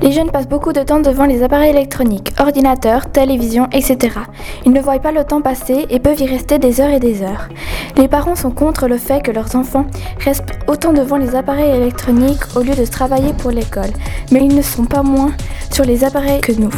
Les jeunes passent beaucoup de temps devant les appareils électroniques, ordinateurs, télévision, etc. Ils ne voient pas le temps passer et peuvent y rester des heures et des heures. Les parents sont contre le fait que leurs enfants restent autant devant les appareils électroniques au lieu de travailler pour l'école, mais ils ne sont pas moins sur les appareils que nous.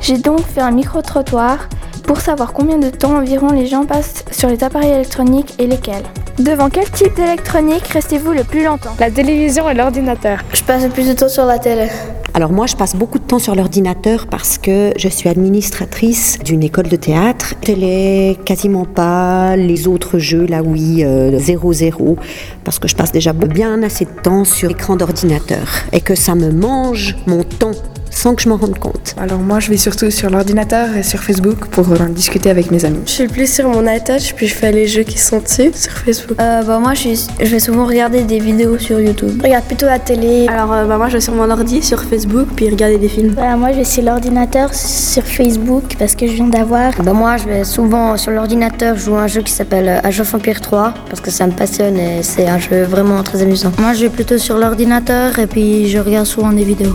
J'ai donc fait un micro-trottoir pour savoir combien de temps environ les gens passent sur les appareils électroniques et lesquels. Devant quel type d'électronique restez-vous le plus longtemps? La télévision et l'ordinateur. Je passe plus de temps sur la télé. Alors moi, je passe beaucoup de temps sur l'ordinateur parce que je suis administratrice d'une école de théâtre. Télé, quasiment pas. Les autres jeux, là oui, 0-0. parce que je passe déjà bien assez de temps sur l'écran d'ordinateur. Et que ça me mange mon temps sans que je m'en rende compte. Alors moi, je vais surtout sur l'ordinateur et sur Facebook pour euh, discuter avec mes amis. Je suis plus sur mon iTouch, puis je fais les jeux qui sont dessus sur Facebook. Euh, bah, moi, je, suis, je, vais souvent regarder des vidéos sur YouTube. Je regarde plutôt la télé. Alors euh, bah, moi, je vais sur mon ordi, sur Facebook, puis regarder des films. Bah, moi, je vais sur l'ordinateur, sur Facebook, parce que je viens d'avoir. Bah, moi, je vais souvent sur l'ordinateur jouer à un jeu qui s'appelle Age of Empire 3, parce que ça me passionne et c'est un jeu vraiment très amusant. Moi, je vais plutôt sur l'ordinateur et puis je regarde souvent des vidéos.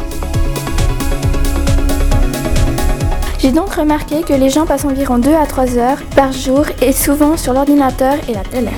J'ai donc remarqué que les gens passent environ 2 à 3 heures par jour et souvent sur l'ordinateur et la télé.